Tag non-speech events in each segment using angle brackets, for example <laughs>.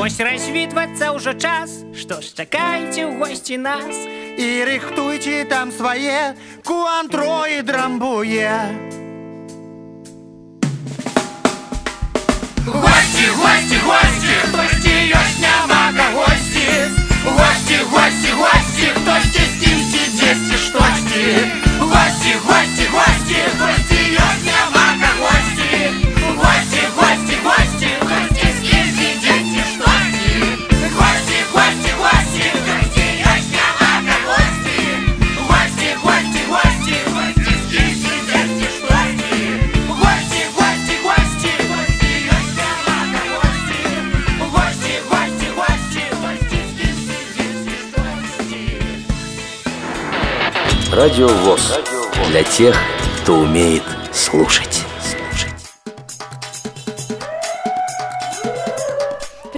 Вось развітвацца ўжо час што ж чакайце ў госці нас І рыхтуйце там свае Куантро і драмбуе Гости, гости, гости, хтосьці ёсць няма кагосьці Гости, гости, гости, хтосьці з кімсьці дзесьці штосьці Гости, гости, гости, хтосьці ёсць няма Радио ВОЗ. Для тех, кто умеет слушать.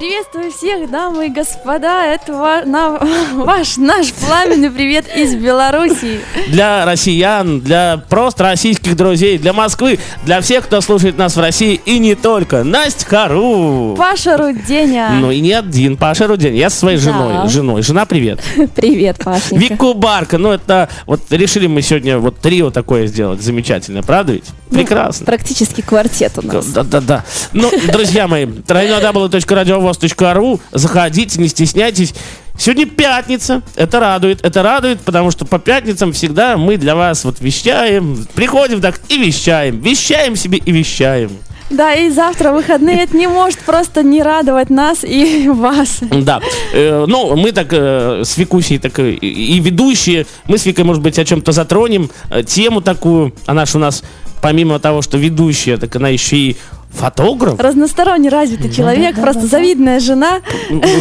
Приветствую всех, дамы и господа. Это ва- на- ваш, наш пламенный привет из Беларуси. Для россиян, для просто российских друзей, для Москвы, для всех, кто слушает нас в России и не только. Настя Хару. Паша Руденя. Ну и не один, Паша Рудень. Я со своей Да. женой. Женой. Жена, привет. <laughs> Привет, Пашенька. Вику Барка. Ну это вот решили мы сегодня вот трио такое сделать. Замечательно, правда ведь? Ну, Прекрасно. Практически квартет у нас. Да-да-да. Ну, друзья мои, www.radiovoz.ru Заходите, не стесняйтесь. Сегодня пятница. Это радует. Это радует, потому что по пятницам всегда мы для вас вот вещаем. Приходим так и вещаем. Вещаем себе и вещаем. Да, и завтра выходные. Это не может просто не радовать нас и вас. Да. Э, ну, мы так э, с Викусей так и ведущие. Мы с Викой, может быть, о чем-то затронем. э, тему такую. Она ж у нас, помимо того, что ведущая, так она еще и фотограф. Разносторонне развитый человек, просто завидная жена.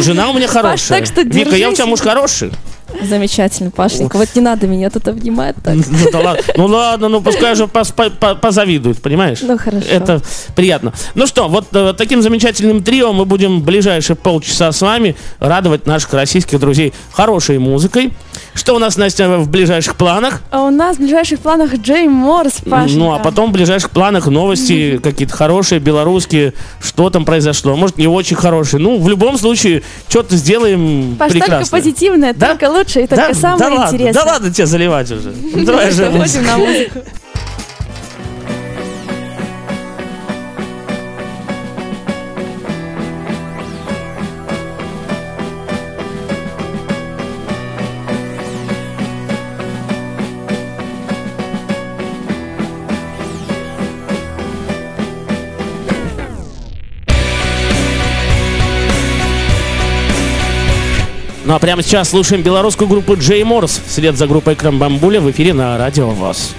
Жена у меня хорошая. так что Вика, я у тебя держись. муж хороший. Замечательно, Пашенька. Вот не надо меня тут обнимать так. Ну, да ладно, ну ладно, ну пускай же пос- по- по- позавидует, понимаешь? Ну, хорошо. Это приятно. Ну что, вот э, таким замечательным трио мы будем в ближайшие полчаса с вами радовать наших российских друзей хорошей музыкой. Что у нас, Настя, в ближайших планах? А у нас в ближайших планах Джей Морс, Пашенька. Ну, а потом в ближайших планах новости какие-то хорошие, белорусские. Что там произошло? Может, не очень хорошие. Ну, в любом случае, что-то сделаем Паш, только прекрасно. позитивное, Да? только лучше и только да, самое да ладно, интересное. да ладно тебе заливать уже. Давай же. Заходим на музыку. Ну а прямо сейчас слушаем белорусскую группу Джей Морс вслед за группой Крамбамбуля в эфире на Радио ВОЗ.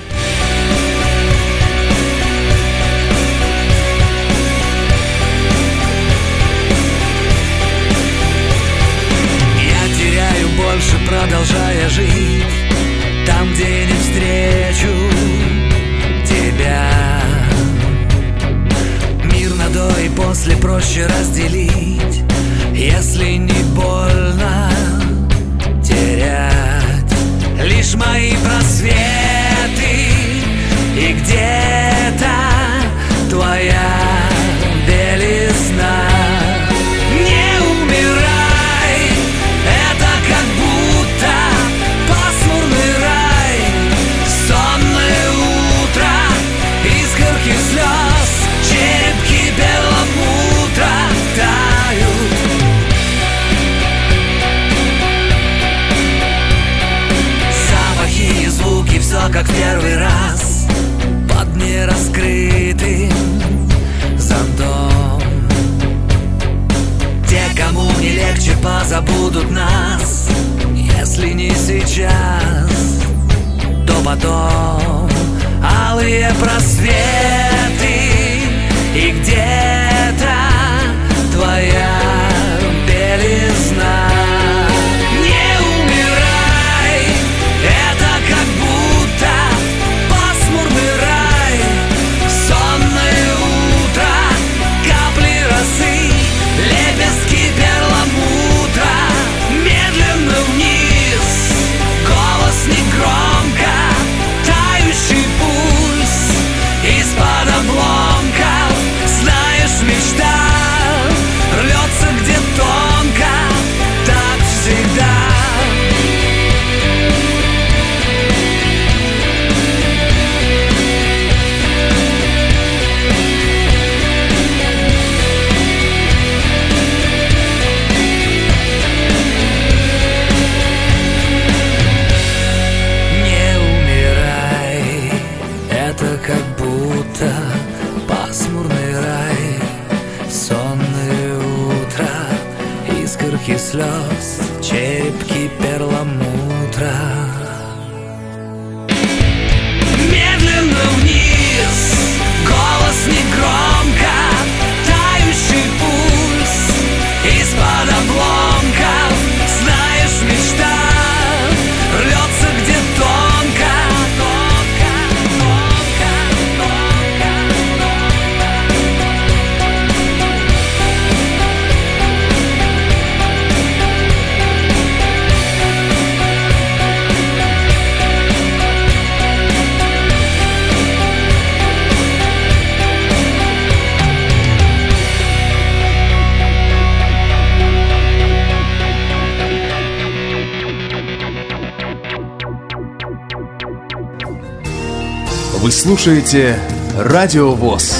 Слушаете Радио ВОЗ.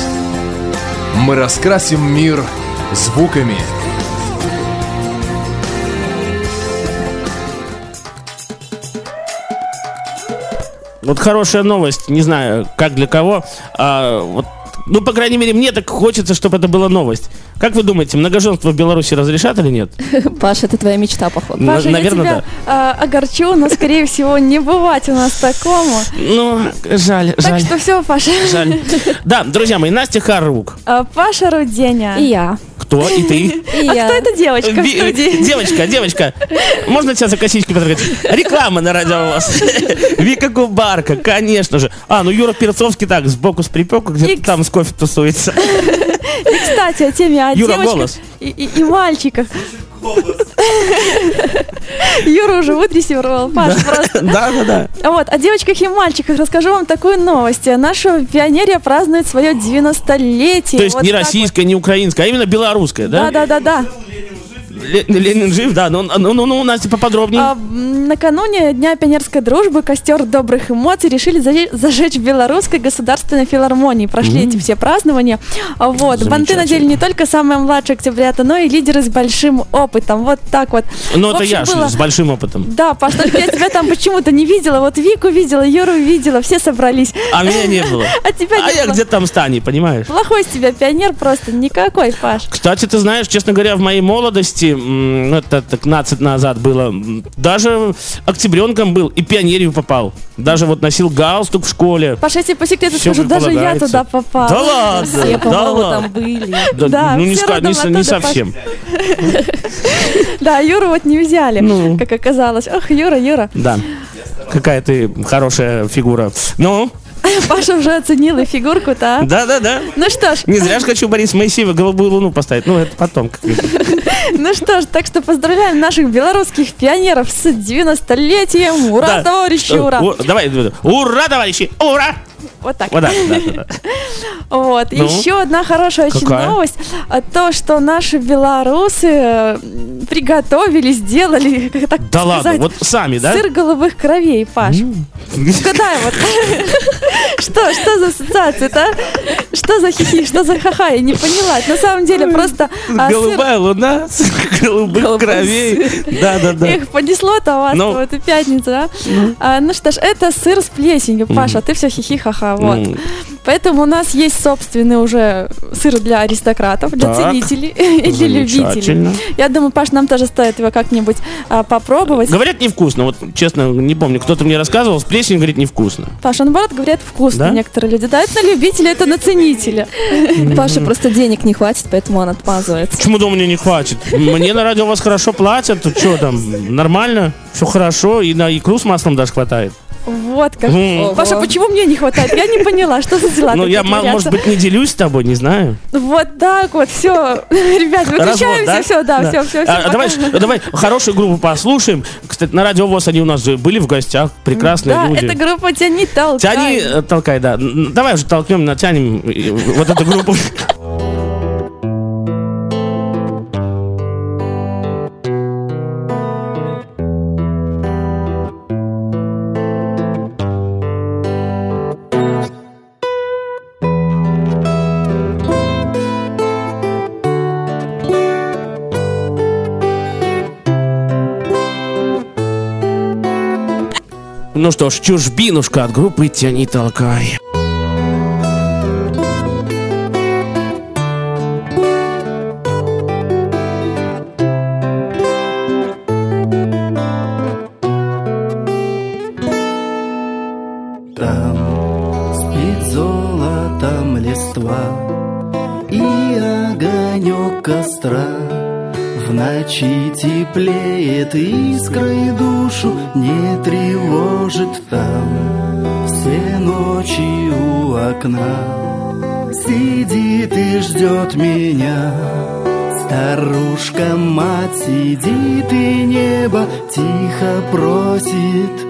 Мы раскрасим мир звуками. Вот хорошая новость, не знаю, как для кого. а, вот, ну, по крайней мере, мне так хочется, чтобы это была новость. Как вы думаете, многоженство в Беларуси разрешат или нет? <laughs> Паша, это твоя мечта, походу. Паша, наверное, я тебя а, огорчу, но, скорее всего, не бывать у нас такому. Ну, жаль, Так жаль, что все, Паша. жаль. <laughs> Да, друзья мои, Настя Харук. А, Паша Руденя. И я. Кто? И ты? <laughs> И А я. кто эта девочка в студии? Девочка, девочка, можно тебя за косички потрогать? Реклама на радио у вас. Вика Кубарка, конечно же. А, ну Юра Перцовский так, сбоку с припеку, где-то там с кофе тусуется. И, кстати, о теме о Юра, девочках голос. и, и- и мальчиках. Юра уже выдрессировал, Паш, просто. Да, да, да. Вот, о девочках и мальчиках расскажу вам такую новость. Наша пионерия празднует свое 90-летие. То есть Вот не так вот. российская, не украинская, а именно белорусская, да? Да, да, да, да. Ле- Ленин жив, да. Ну, ну, ну, ну, Настя, поподробнее. А, м, накануне Дня пионерской дружбы костер добрых эмоций решили зажечь в Белорусской государственной филармонии. Прошли эти все празднования. А, Вот. Банты надели не только самые младшие октябрята, но и лидеры с большим опытом. Вот так вот. ну, это я было- с большим опытом. Да, Паш, только я тебя там почему-то не видела. Вот Вику видела, Юру видела, все собрались. А меня не было. <laughs> А тебя А не я было. где-то там стане, понимаешь? Плохой из тебя пионер просто никакой, Паш. Кстати, ты знаешь, честно говоря, в моей молодости, ну, это так 15 назад было, даже октябренком был и пионерию попал. Даже вот носил галстук в школе. Паша, я тебе по секрету Всё скажу, даже я туда попала. Да ладно, Все, да по-моему, ладно. там были. Да, Да, ну не, все ска- не не совсем. <laughs> Да, Юру вот не взяли, Ну. как оказалось. Ох, Юра, Юра. Да. Какая ты хорошая фигура. Ну, <laughs> Паша уже оценил и фигурку-то, а? да-да-да. Ну что ж, Не зря же хочу Борис Моисеева голубую луну поставить. Ну, это потом. <laughs> ну что ж, так что поздравляем наших белорусских пионеров с 90-летием. Ура, Да. товарищи, Э, ура! давай. Ура, товарищи! Ура! Вот так. Вот так, да, да, да. <laughs> Вот. Ну? Еще одна хорошая очень Какая? новость. а, То, что наши белорусы э, приготовили, сделали, <laughs> как так Да ладно, вот сами, да? сыр голубых кровей, Паш. Угадай вот. <laughs> Что, что за ассоциация-то? а? Что за хихи, что за ха-ха? Я не поняла. На самом деле просто а, Голубая луна голубых кровей. Да, да, да. Их понесло-то вас Ну. в эту пятницу, а? А, Ну что ж, это сыр с плесенью, Паша, ты все хихи-ха-ха, вот. М. Поэтому у нас есть собственный уже сыр для аристократов, для Так. ценителей <laughs> и для любителей. Я думаю, Паш, нам тоже стоит его как-нибудь а, попробовать. Говорят, невкусно. Вот, честно, не помню, кто-то мне рассказывал, с плесенью, говорит, невкусно. Паша, наоборот, говорят, вкусно Да? некоторые люди. Да, это на любителя, это на ценителя. Паше просто денег не хватит, поэтому он отмазывается. Почему дома мне не хватит? Мне на радио вас хорошо платят, что там, нормально, все хорошо, и на икру с маслом даже хватает. Вот как. Паша, почему мне не хватает? Я не поняла, что за дела Ну, я, может быть, не делюсь с тобой, не знаю. Вот так вот, все. <laughs> Ребят, выключаемся, все, да, все, все, А, давай, давай хорошую группу послушаем. Кстати, на радио ВОЗ они у нас же были в гостях. Прекрасные Да, люди. эта группа тяни толкай. Тяни, э, толкай, да. Давай уже толкнем, натянем э, вот эту группу. Ну что ж, чужбинушка от группы «Тяни, толкай». костра В ночи теплеет искры дух душу Не тревожит там. Все ночи у окна Сидит и ждет меня. Старушка мать сидит и небо тихо просит.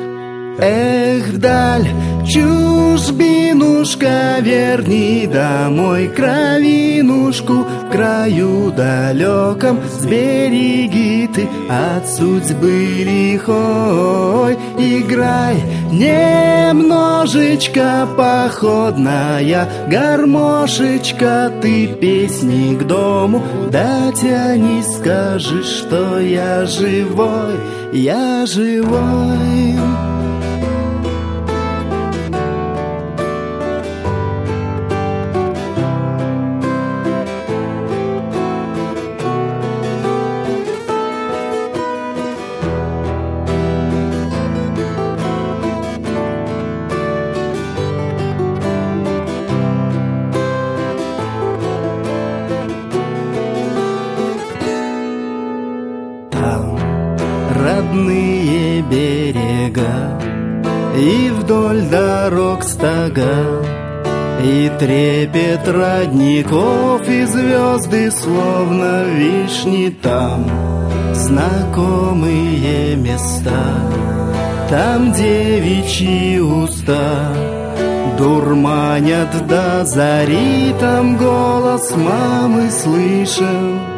Эх, даль, чужбинушка, верни домой кровинушку краю далеком. Сбереги ты от судьбы лихой. Играй немножечко походная гармошечка. Ты песни к дому дотянись, скажи, что я живой, я живой стога И трепет родников И звезды словно вишни там Знакомые места. Там девичьи уста Дурманят до зари Там голос мамы слышен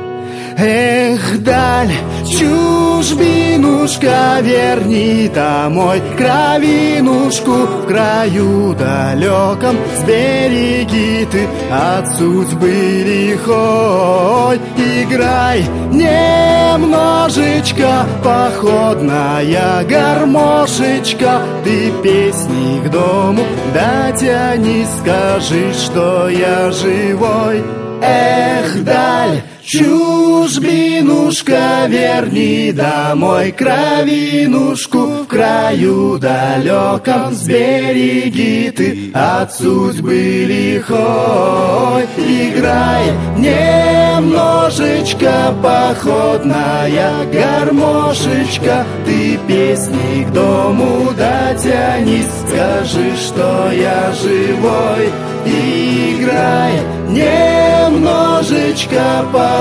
Эх, даль, чужбинушка, верни домой кровинушку В краю далеком. Сбереги ты от судьбы лихой. Играй немножечко, походная гармошечка. Ты песни к дому дотяни, скажи, что я живой. Эх, даль, Чужбинушка, верни домой кровинушку В краю далеком. Сбереги ты от судьбы лихой. Играй немножечко походная гармошечка. Ты песни к дому дотянись Скажи, что я живой. Играй немножечко походная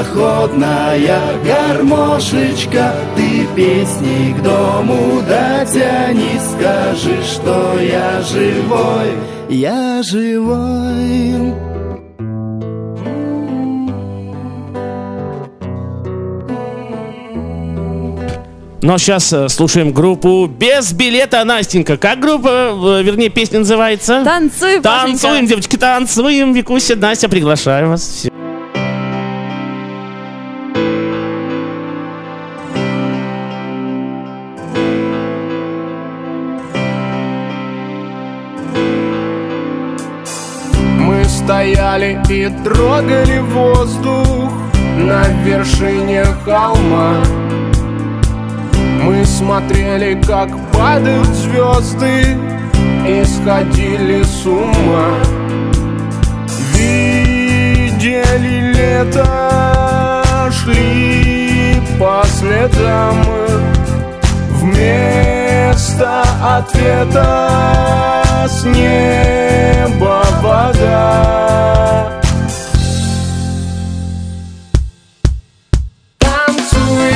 гармошечка Ты песни к дому дотянись Скажи, что я живой, я живой Но сейчас э, слушаем группу без билета Настенька. Как группа, э, вернее, песня называется? Танцуй, Пашенька. Танцуем, девочки, танцуем. Викуся, Настя, приглашаю вас. Всё. Стояли и трогали воздух на вершине холма. Мы смотрели, как падают звезды и сходили с ума. Видели лето, шли по следам Вместо ответа с неба вода. Танцуй,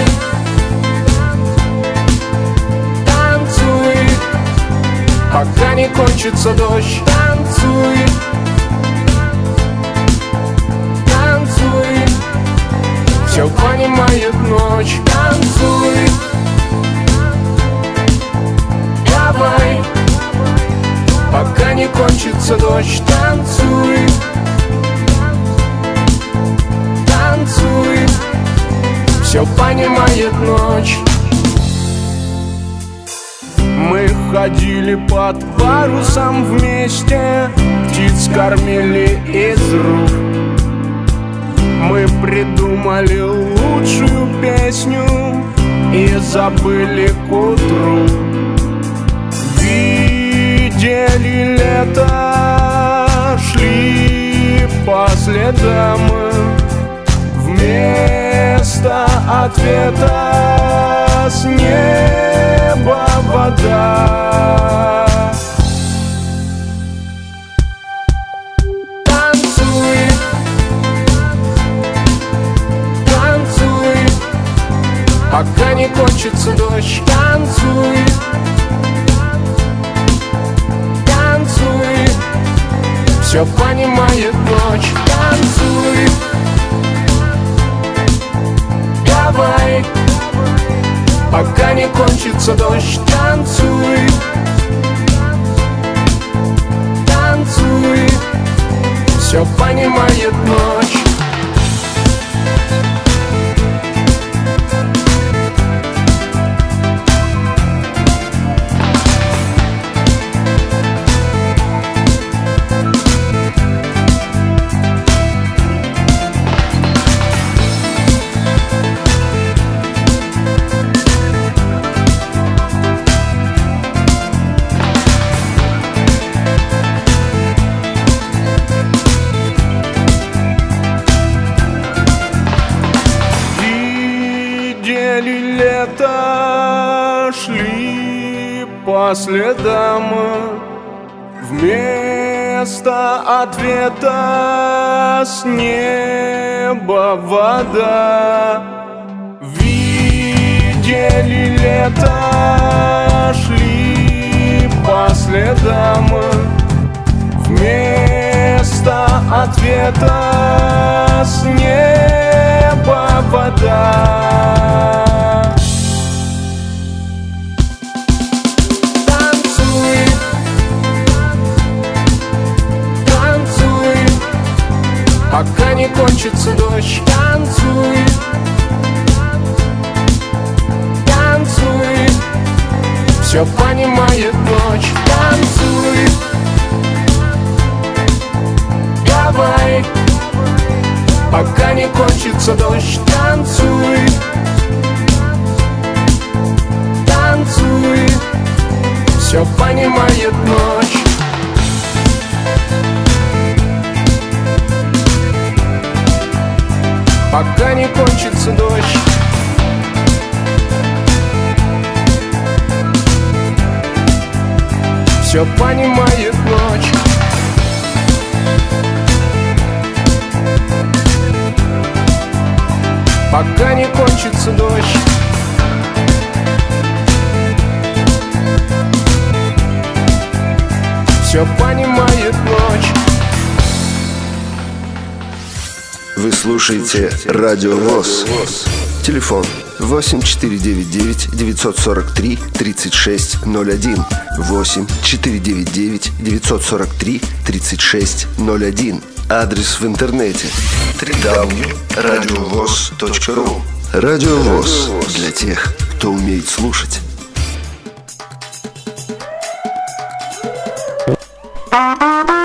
танцуй, пока не кончится дождь. Танцуй, танцуй, все понимает ночь. Танцуй, давай, пока не кончится дождь. Танцуй, танцуй, все понимает ночь. Мы ходили под парусом вместе Птиц кормили из рук Мы придумали лучшую песню И забыли к утру Видели лето, шли по следам. Вместо ответа с неба вода. Пока не кончится дождь, Танцуй Все понимает ночь, танцуй. Давай. Пока не кончится дождь, танцуй. Танцуй. Все понимает ночь по следам Вместо ответа с неба вода. Видели лето, шли по следам Вместо ответа с неба вода Пока не кончится дождь, танцуй. Танцуй. Все понимает ночь, танцуй. Давай. Пока не кончится дождь, танцуй. Танцуй. Все понимает ночь Все понимает ночь. Пока не кончится дождь. Все понимает ночь. Вы слушаете Радио ВОЗ. Телефон 8499 943 3601 8 499 943 3601 Адрес в интернете. www.radiovoz.ru Радио ВОЗ для тех, кто умеет слушать. Вот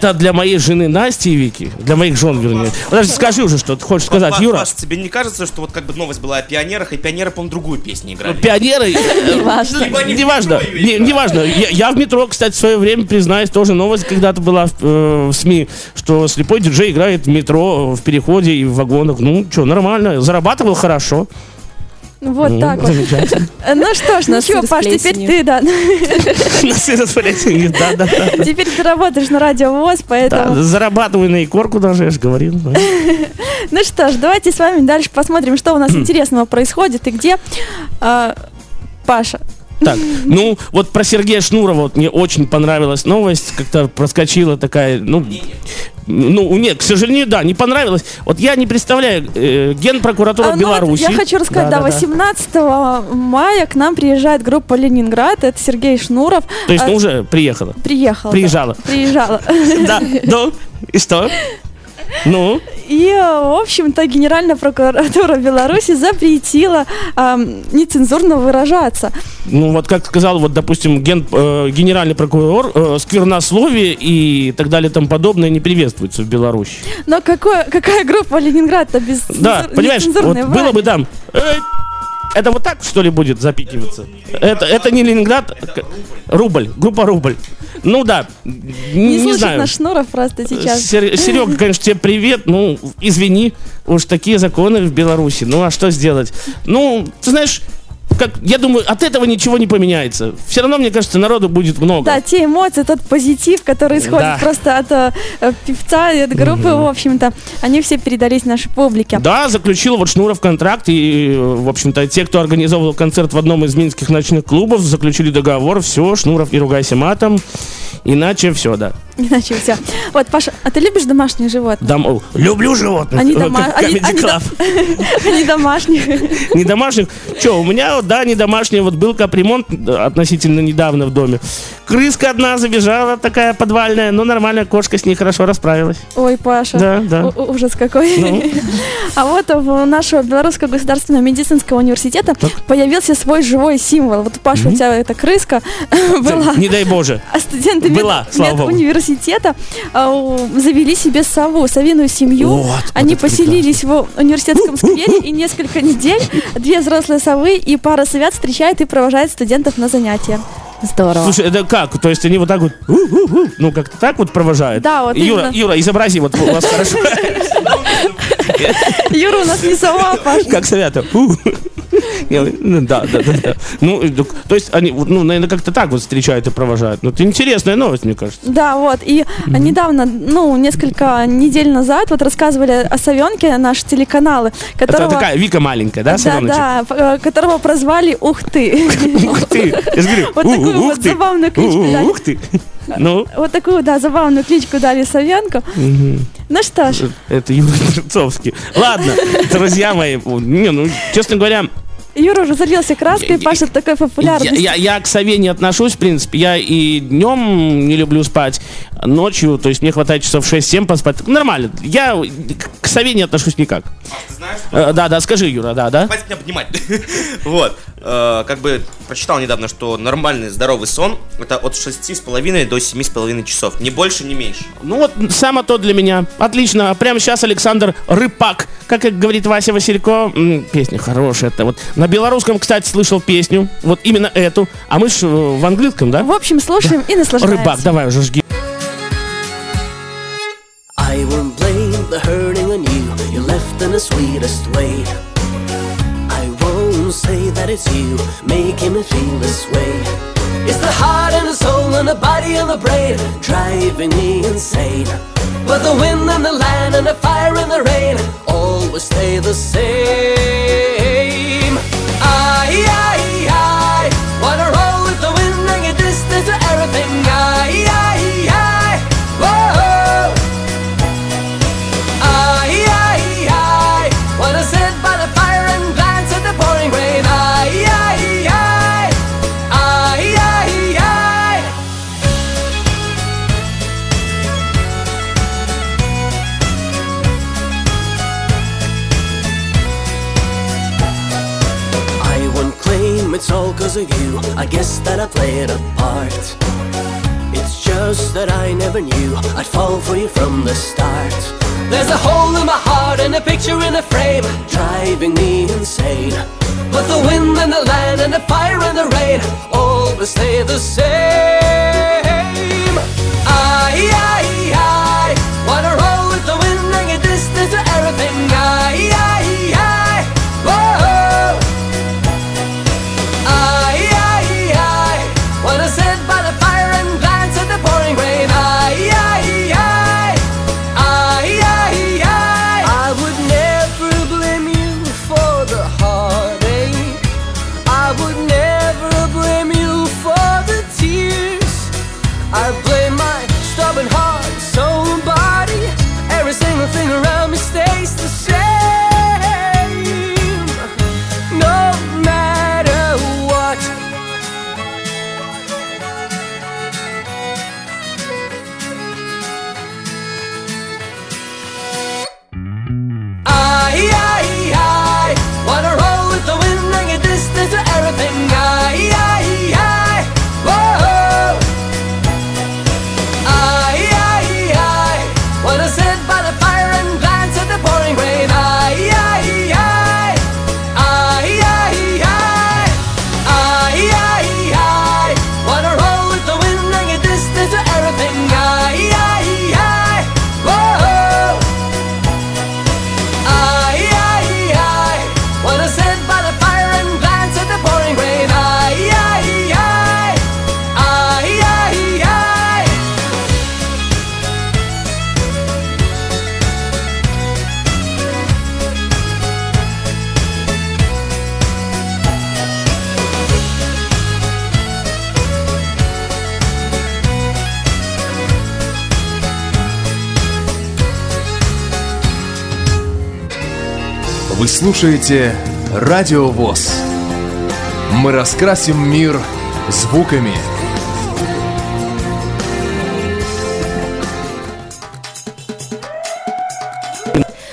это для моей жены Насти и Вики, для моих жен, вернее. Подожди, скажи уже, что ты хочешь сказать, Па- Юра. Паш, тебе не кажется, что вот как бы новость была о пионерах, и пионеры, по-моему, другую песню играли? Пионеры... <laughs> Неважно. Либо они в Неважно, метро ее не- неважно. Я, в метро, кстати, в свое время, признаюсь, тоже новость когда-то была э, в СМИ, что слепой диджей играет в метро, в переходе и в вагонах. Ну, что, нормально, зарабатывал хорошо. Вот Ну, так вот. замечательно. Ну что ж, ничего, Паш, теперь ты, да. <laughs> На сыр с да, да, да. Теперь ты работаешь на радио ВОЗ, Да, поэтому... зарабатываю на икорку даже, я же говорил. да. <laughs> Ну что ж, давайте с вами дальше посмотрим, что у нас интересного происходит и где. А, Паша, Так, ну, вот про Сергея Шнурова вот мне очень понравилась новость, как-то проскочила такая, ну, ну, нет, к сожалению, да, не понравилось. Вот я не представляю, э, генпрокуратура А, ну вот Беларуси. я хочу рассказать, да, 18 мая к нам приезжает группа Ленинград, это Сергей Шнуров. То есть, А, ну, уже приехала. Приехал. да. Приезжала. Приезжала. Да, <laughs> ну, и что? Ну? И, э, в общем-то, Генеральная прокуратура Беларуси запретила ам, нецензурно выражаться. Ну, вот как сказал, вот, допустим, ген- э, генеральный прокурор, э, сквернословие и так далее и тому подобное не приветствуется в Беларуси. Но какое, какая группа Ленинград-то без Да, понимаешь, вот было бы там... «Эй, Это вот так, что ли, будет запикиваться? Это, это не Ленинград, рубль, группа рубль. Ну да, Не, не, знаю. наш Шнуров просто сейчас. Серега, конечно, тебе привет. Ну, извини, уж такие законы в Беларуси. Ну, а что сделать? Ну, ты знаешь, как, я думаю, от этого ничего не поменяется. Все равно, мне кажется, народу будет много. Да, те эмоции, тот позитив, который исходит Да. просто от э, певца и от группы, в общем-то, они все передались нашей публике. Да, заключил вот Шнуров контракт, и, в общем-то, те, кто организовывал концерт в одном из минских ночных клубов, заключили договор, все, Шнуров, не ругайся матом, иначе все, да. Иначе все. Вот, Паша, а ты любишь домашних животных? Дом... люблю животных, Они, дома... они, они Club. до- <laughs> они домашних. Не домашних. Че, у меня, да, не домашний. Вот был капремонт э, относительно недавно в доме. Крыска одна забежала, такая подвальная. Ну, нормально, кошка с ней хорошо расправилась. Ой, Паша. Да, да. Ужас какой. Ну. <laughs> А вот у нашего Белорусского государственного медицинского университета появился свой живой символ. Вот, Паша, у тебя эта крыска <laughs> была. Не дай боже. А студенты мед- Была, слава богу. А, у- завели себе сову, совиную семью. Вот, Они поселились в университетском сквере и несколько недель две взрослые совы и пара совят встречают и провожают студентов на занятия. Здорово. Слушай, это как? То есть они вот так вот, ну, как-то так вот провожают? Да, вот Юра, именно. Юра, изобрази, вот у вас хорошо. Юра у нас не сова, Паша. Как совята. <laughs> Ну, Да, да, да. Ну, то есть они, ну, наверное, как-то так вот встречают и провожают. Ну, это интересная новость, мне кажется. Да, вот. И недавно, ну, несколько недель назад вот рассказывали о совенке наши телеканалы, Это которого... такая Вика маленькая, да, да, да, э, которого прозвали Ух ты. <laughs> Ух ты! Я же говорю, Вот «У, такую вот забавную кличку. Ух ты! <laughs> Ну, Вот такую, да, забавную кличку дали совенку. Ну что ж, это Юра Берцовский. Ладно, друзья мои, не, ну, честно говоря, Юра уже залился краской, Паша такой я, популярный. я, я к сове не отношусь, в принципе. Я и днем не люблю спать, ночью, то есть мне хватает часов 6-7 поспать. Нормально. Я к сове не отношусь никак. Э, Да, да, скажи, Юра, да, да? Хватит меня поднимать. <laughs> Вот. Э, Как бы прочитал недавно, что нормальный здоровый сон это от 6,5 до 7,5 часов. Ни больше, ни меньше. Ну вот само то для меня. Отлично. Прямо сейчас Александр Рыпак. Как говорит Вася Василько, песня хорошая. Это вот на белорусском, кстати, слышал песню. Вот именно эту. А мы ж э, в английском, да? В общем, слушаем и наслаждаемся. Рыбак, давай уже жги. I won't blame the hurting on you. You left in the sweetest way. I won't say that it's you making me feel this way. It's the heart and the soul and the body and the brain driving me insane. But the wind and the land and the fire and the rain always stay the same. It's all cause of you. I guess that I played a part. It's just that I never knew I'd fall for you from the start. There's a hole in my heart and a picture in a frame driving me insane. But the wind and the land and the fire and the rain always stay the same. Вы слушаете Радио ВОЗ. Мы раскрасим мир звуками.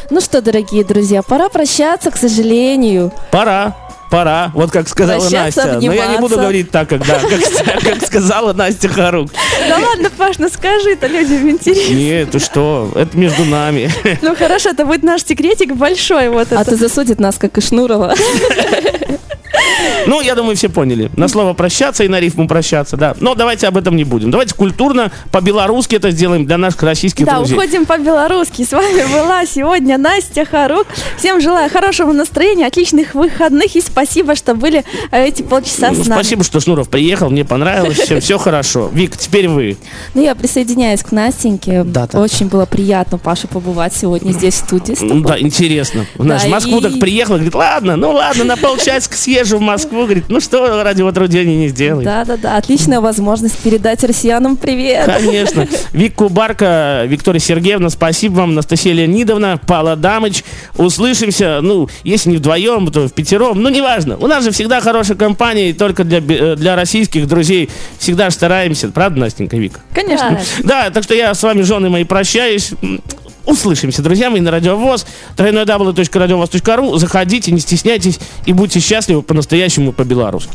Ну что, дорогие друзья, пора прощаться, к сожалению. Пора. Пора, вот как сказала Настя. Но я не буду говорить так, <laughs> как, да, как, как сказала Настя Харук. Да ладно, Паш, ну скажи, это людям интересно. Нет, ты что, это между нами. Ну хорошо, это будет наш секретик большой. Вот А это. ты засудит нас, как и Шнурова. <laughs> Ну, я думаю, все поняли. На слово прощаться и на рифму прощаться, да. Но давайте об этом не будем. Давайте культурно, по-белорусски это сделаем для наших российских Да, друзей. уходим по-белорусски. С вами была сегодня Настя Харук. Всем желаю хорошего настроения, отличных выходных и спасибо, что были э, эти полчаса Ну, с нами. спасибо, что Шнуров приехал, мне понравилось, всем все хорошо. Вик, теперь вы. Ну, я присоединяюсь к Настеньке. Очень было приятно, Паша, побывать сегодня здесь, в студии. с Ну тобой. да, интересно. Наш Да, Москву и- так приехал, говорит, ладно, ну ладно, на полчасика съезжу в Москву. Говорит, ну что ради утрудения не сделай. Да-да-да, отличная возможность передать россиянам привет. Конечно. <laughs> Вик Кубарка, Виктория Сергеевна, спасибо вам, Анастасия Леонидовна, Павла Дамыч. Услышимся, ну, если не вдвоем, то в пятером, ну, неважно. У нас же всегда хорошая компания, и только для, э, для российских друзей всегда стараемся. Правда, Настенька, Вика? Конечно. Да, так что я с вами, жены мои, прощаюсь. Услышимся, друзья мои, на Радиовоз, www.радиовоз.ру. Заходите, не стесняйтесь и будьте счастливы по-настоящему по-белорусски.